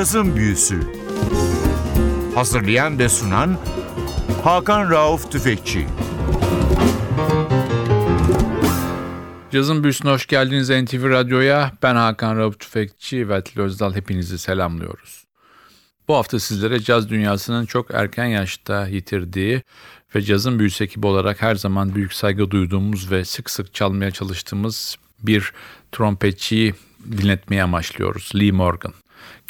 Cazın Büyüsü Hazırlayan ve sunan Hakan Rauf Tüfekçi Cazın Büyüsü'ne hoş geldiniz NTV Radyo'ya. Ben Hakan Rauf Tüfekçi ve Atil Özdal hepinizi selamlıyoruz. Bu hafta sizlere caz dünyasının çok erken yaşta yitirdiği ve cazın büyüsü ekibi olarak her zaman büyük saygı duyduğumuz ve sık sık çalmaya çalıştığımız bir trompetçiyi dinletmeye amaçlıyoruz. Lee Morgan.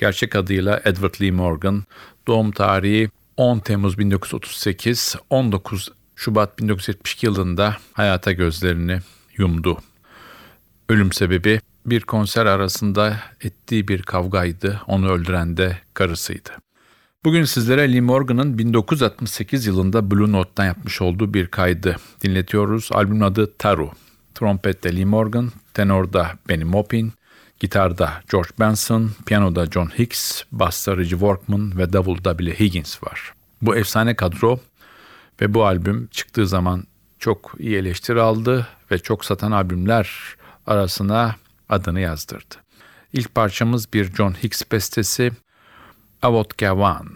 Gerçek adıyla Edward Lee Morgan. Doğum tarihi 10 Temmuz 1938, 19 Şubat 1972 yılında hayata gözlerini yumdu. Ölüm sebebi bir konser arasında ettiği bir kavgaydı. Onu öldüren de karısıydı. Bugün sizlere Lee Morgan'ın 1968 yılında Blue Note'dan yapmış olduğu bir kaydı dinletiyoruz. Albümün adı Taru. Trompette Lee Morgan, tenorda Benny Maupin, gitarda George Benson, piyanoda John Hicks, basta Reggie Workman ve davulda bile Higgins var. Bu efsane kadro ve bu albüm çıktığı zaman çok iyi eleştiri aldı ve çok satan albümler arasına adını yazdırdı. İlk parçamız bir John Hicks bestesi Avot Gavan.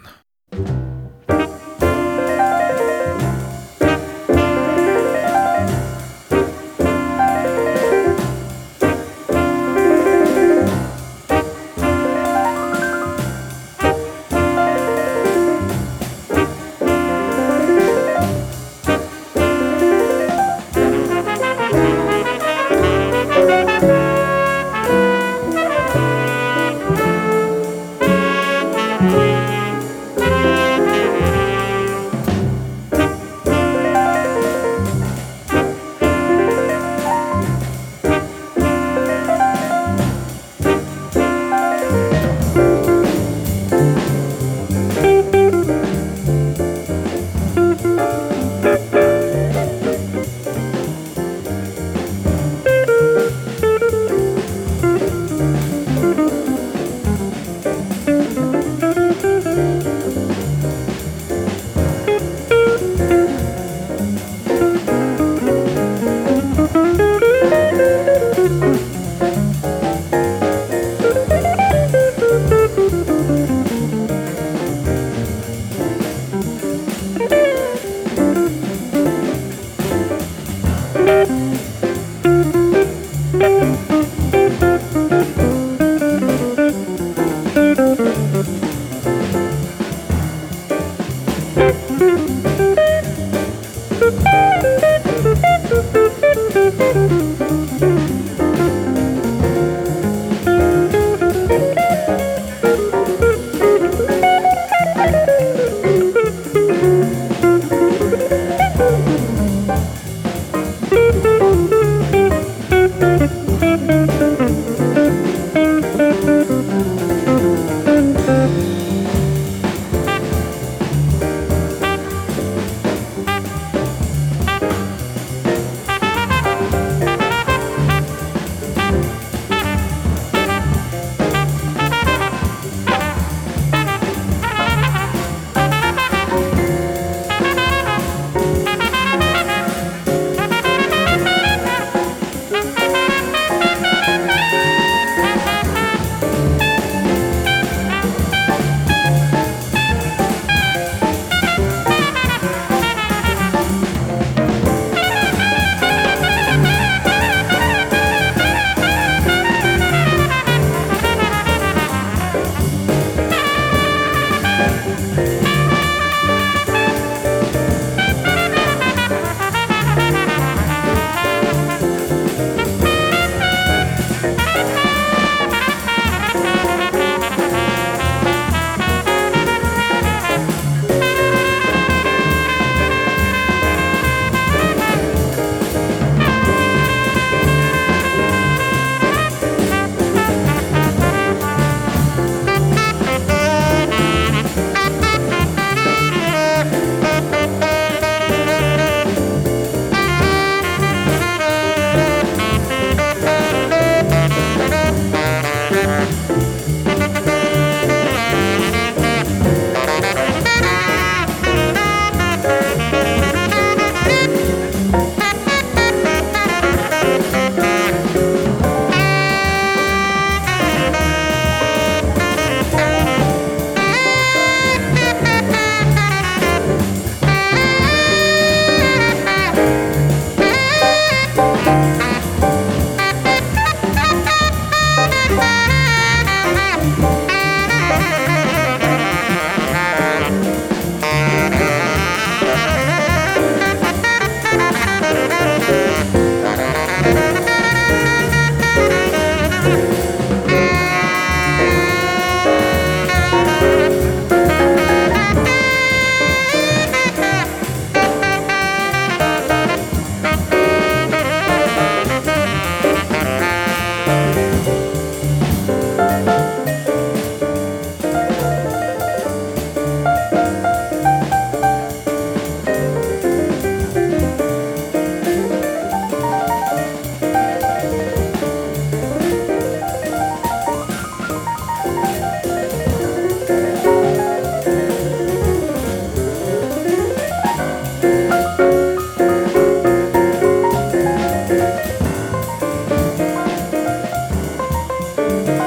Thank you.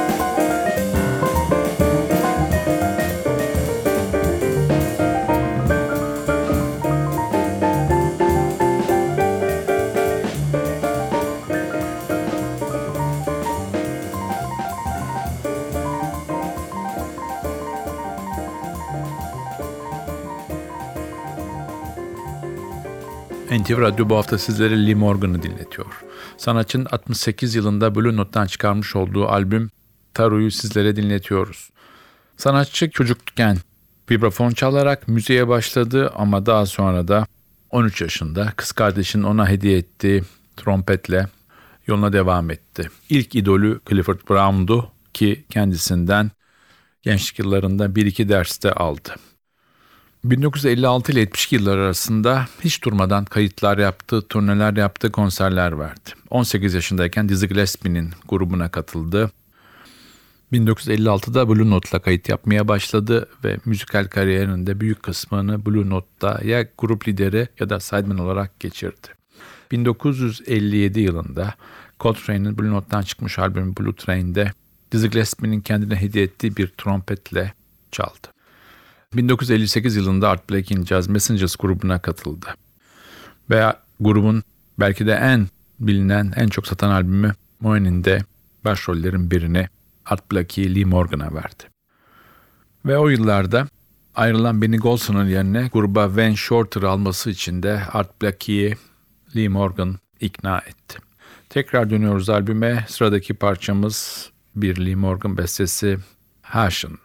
NTV Radyo bu hafta sizlere Lee Morgan'ı dinletiyor. Sanatçının 68 yılında Blue Note'dan çıkarmış olduğu albüm Taru'yu sizlere dinletiyoruz. Sanatçı çocukken vibrafon çalarak müziğe başladı ama daha sonra da 13 yaşında kız kardeşinin ona hediye ettiği trompetle yoluna devam etti. İlk idolü Clifford Brown'du ki kendisinden gençlik yıllarında bir iki derste aldı. 1956 ile 72 yıllar arasında hiç durmadan kayıtlar yaptı, turneler yaptı, konserler verdi. 18 yaşındayken Dizzy Gillespie'nin grubuna katıldı. 1956'da Blue Note'la kayıt yapmaya başladı ve müzikal kariyerinde büyük kısmını Blue Note'da ya grup lideri ya da sideman olarak geçirdi. 1957 yılında Coltrane'in Blue Note'dan çıkmış albümü Blue Train'de Dizzy Gillespie'nin kendine hediye ettiği bir trompetle çaldı. 1958 yılında Art Blakey'in Jazz Messengers grubuna katıldı. Ve grubun belki de en bilinen, en çok satan albümü Moen'inde başrollerin birini Art Blakey Lee Morgan'a verdi. Ve o yıllarda ayrılan Benny Golson'un yerine gruba Van Shorter'ı alması için de Art Blakey'i Lee Morgan ikna etti. Tekrar dönüyoruz albüme. Sıradaki parçamız bir Lee Morgan bestesi Hashion.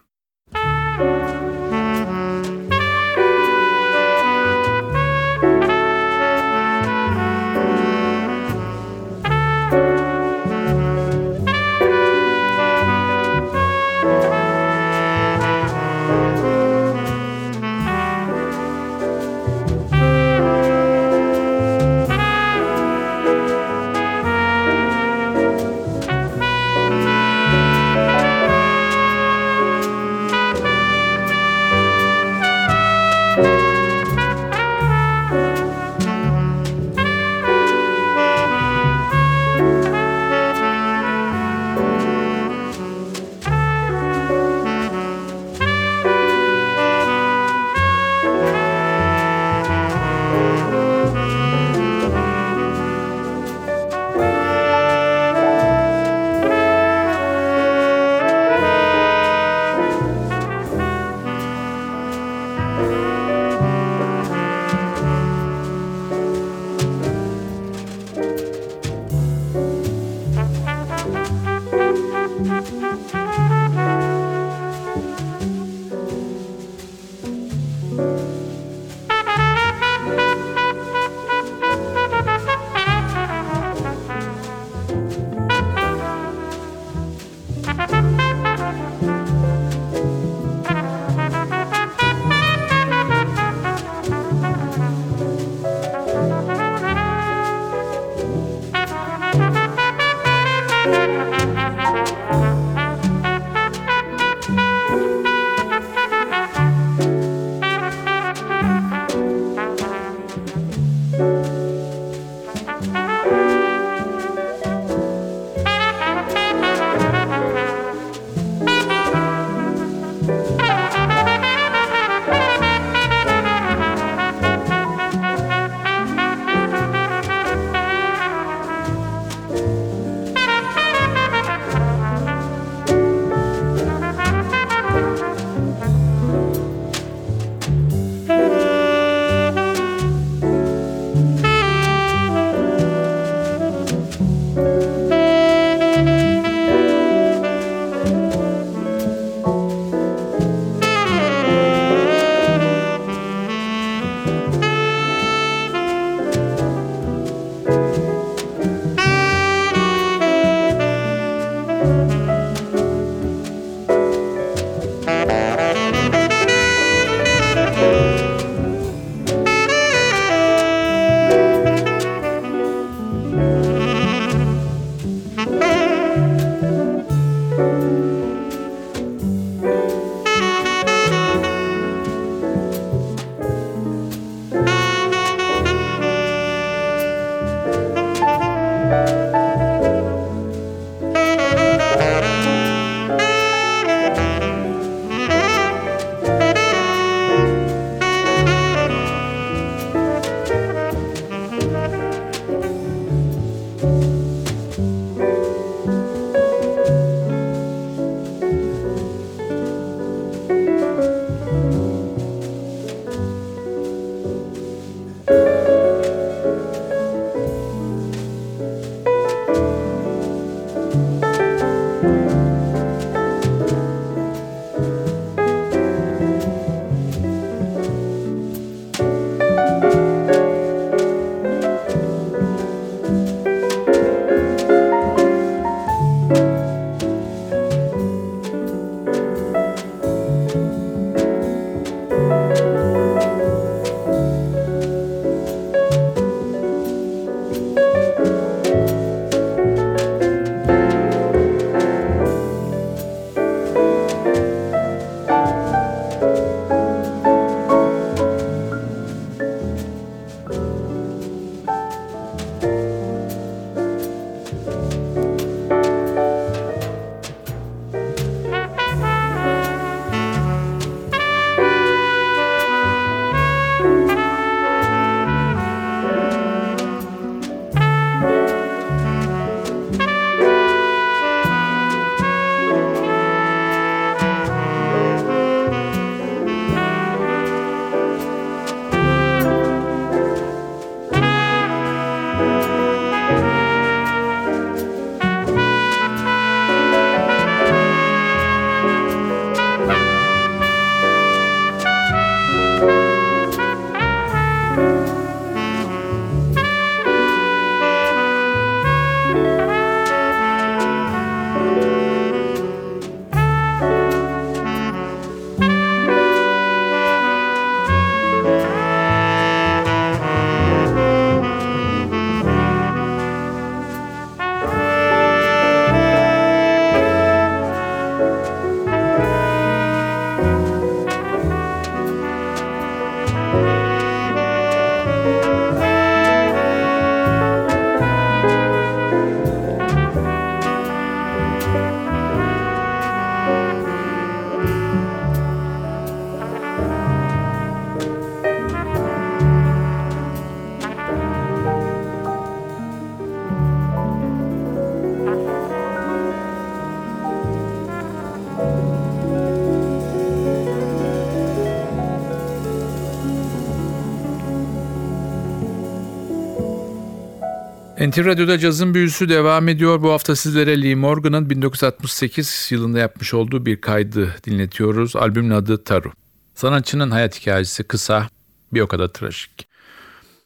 NTV Radyo'da cazın büyüsü devam ediyor. Bu hafta sizlere Lee Morgan'ın 1968 yılında yapmış olduğu bir kaydı dinletiyoruz. Albümün adı Taru. Sanatçının hayat hikayesi kısa, bir o kadar trajik.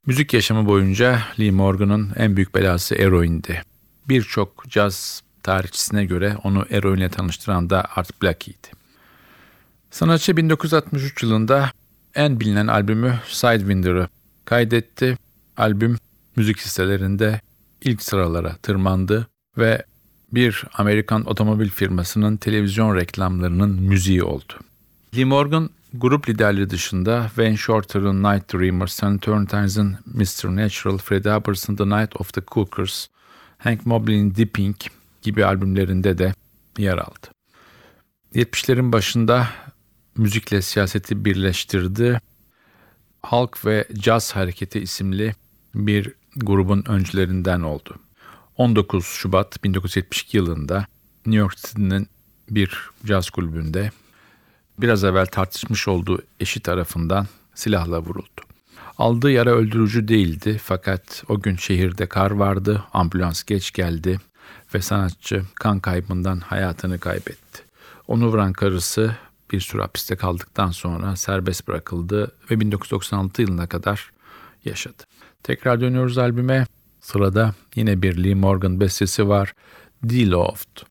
Müzik yaşamı boyunca Lee Morgan'ın en büyük belası eroindi. Birçok caz tarihçisine göre onu eroinle tanıştıran da Art Blakey'di. Sanatçı 1963 yılında en bilinen albümü Sidewinder'ı kaydetti. Albüm müzik listelerinde ilk sıralara tırmandı ve bir Amerikan otomobil firmasının televizyon reklamlarının müziği oldu. Lee Morgan grup liderleri dışında Wayne Shorter'ın Night Dreamer, Sun Turntines'ın Mr. Natural, Freddie Hubbard'ın The Night of the Cookers, Hank Mobley'in Dipping gibi albümlerinde de yer aldı. 70'lerin başında müzikle siyaseti birleştirdi. Halk ve Caz Hareketi isimli bir grubun öncülerinden oldu. 19 Şubat 1972 yılında New York City'nin bir caz kulübünde biraz evvel tartışmış olduğu eşi tarafından silahla vuruldu. Aldığı yara öldürücü değildi fakat o gün şehirde kar vardı, ambulans geç geldi ve sanatçı kan kaybından hayatını kaybetti. Onu vuran karısı bir süre hapiste kaldıktan sonra serbest bırakıldı ve 1996 yılına kadar yaşadı. Tekrar dönüyoruz albüme. Sırada yine bir Lee Morgan bestesi var. D-Loft.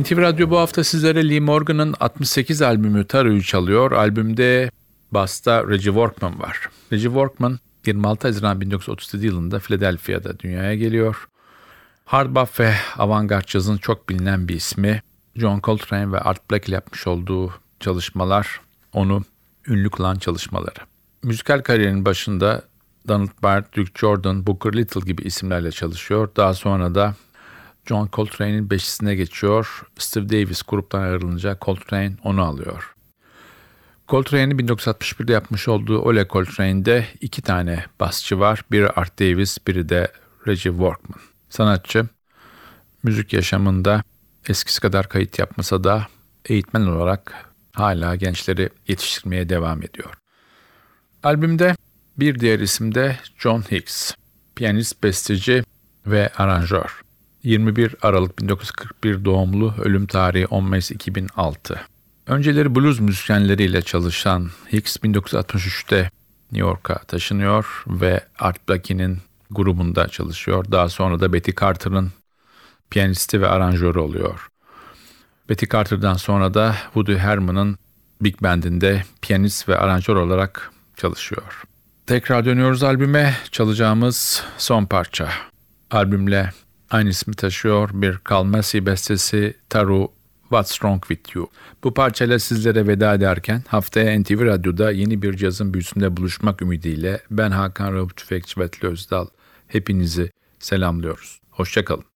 NTV Radyo bu hafta sizlere Lee Morgan'ın 68 albümü Taro'yu çalıyor. Albümde basta Reggie Workman var. Reggie Workman 26 Haziran 1937 yılında Philadelphia'da dünyaya geliyor. Hard bop ve avantgard cazın çok bilinen bir ismi. John Coltrane ve Art Black ile yapmış olduğu çalışmalar onu ünlü kılan çalışmaları. Müzikal kariyerinin başında Donald Byrd, Duke Jordan, Booker Little gibi isimlerle çalışıyor. Daha sonra da John Coltrane'in beşisine geçiyor. Steve Davis gruptan ayrılınca Coltrane onu alıyor. Coltrane'in 1961'de yapmış olduğu Ole Coltrane'de iki tane basçı var. Biri Art Davis, biri de Reggie Workman. Sanatçı müzik yaşamında eskisi kadar kayıt yapmasa da eğitmen olarak hala gençleri yetiştirmeye devam ediyor. Albümde bir diğer isim de John Hicks, piyanist, besteci ve aranjör. 21 Aralık 1941 doğumlu, ölüm tarihi 10 Mayıs 2006. Önceleri blues müzisyenleriyle çalışan Hicks 1963'te New York'a taşınıyor ve Art Blakey'nin grubunda çalışıyor. Daha sonra da Betty Carter'ın piyanisti ve aranjörü oluyor. Betty Carter'dan sonra da Woody Herman'ın Big Band'inde piyanist ve aranjör olarak çalışıyor. Tekrar dönüyoruz albüme. Çalacağımız son parça. Albümle aynı ismi taşıyor bir Carl Massey bestesi Taru What's Wrong With You. Bu parçayla sizlere veda ederken haftaya NTV Radyo'da yeni bir cazın büyüsünde buluşmak ümidiyle ben Hakan Rauf Tüfekçi ve Özdal hepinizi selamlıyoruz. Hoşçakalın.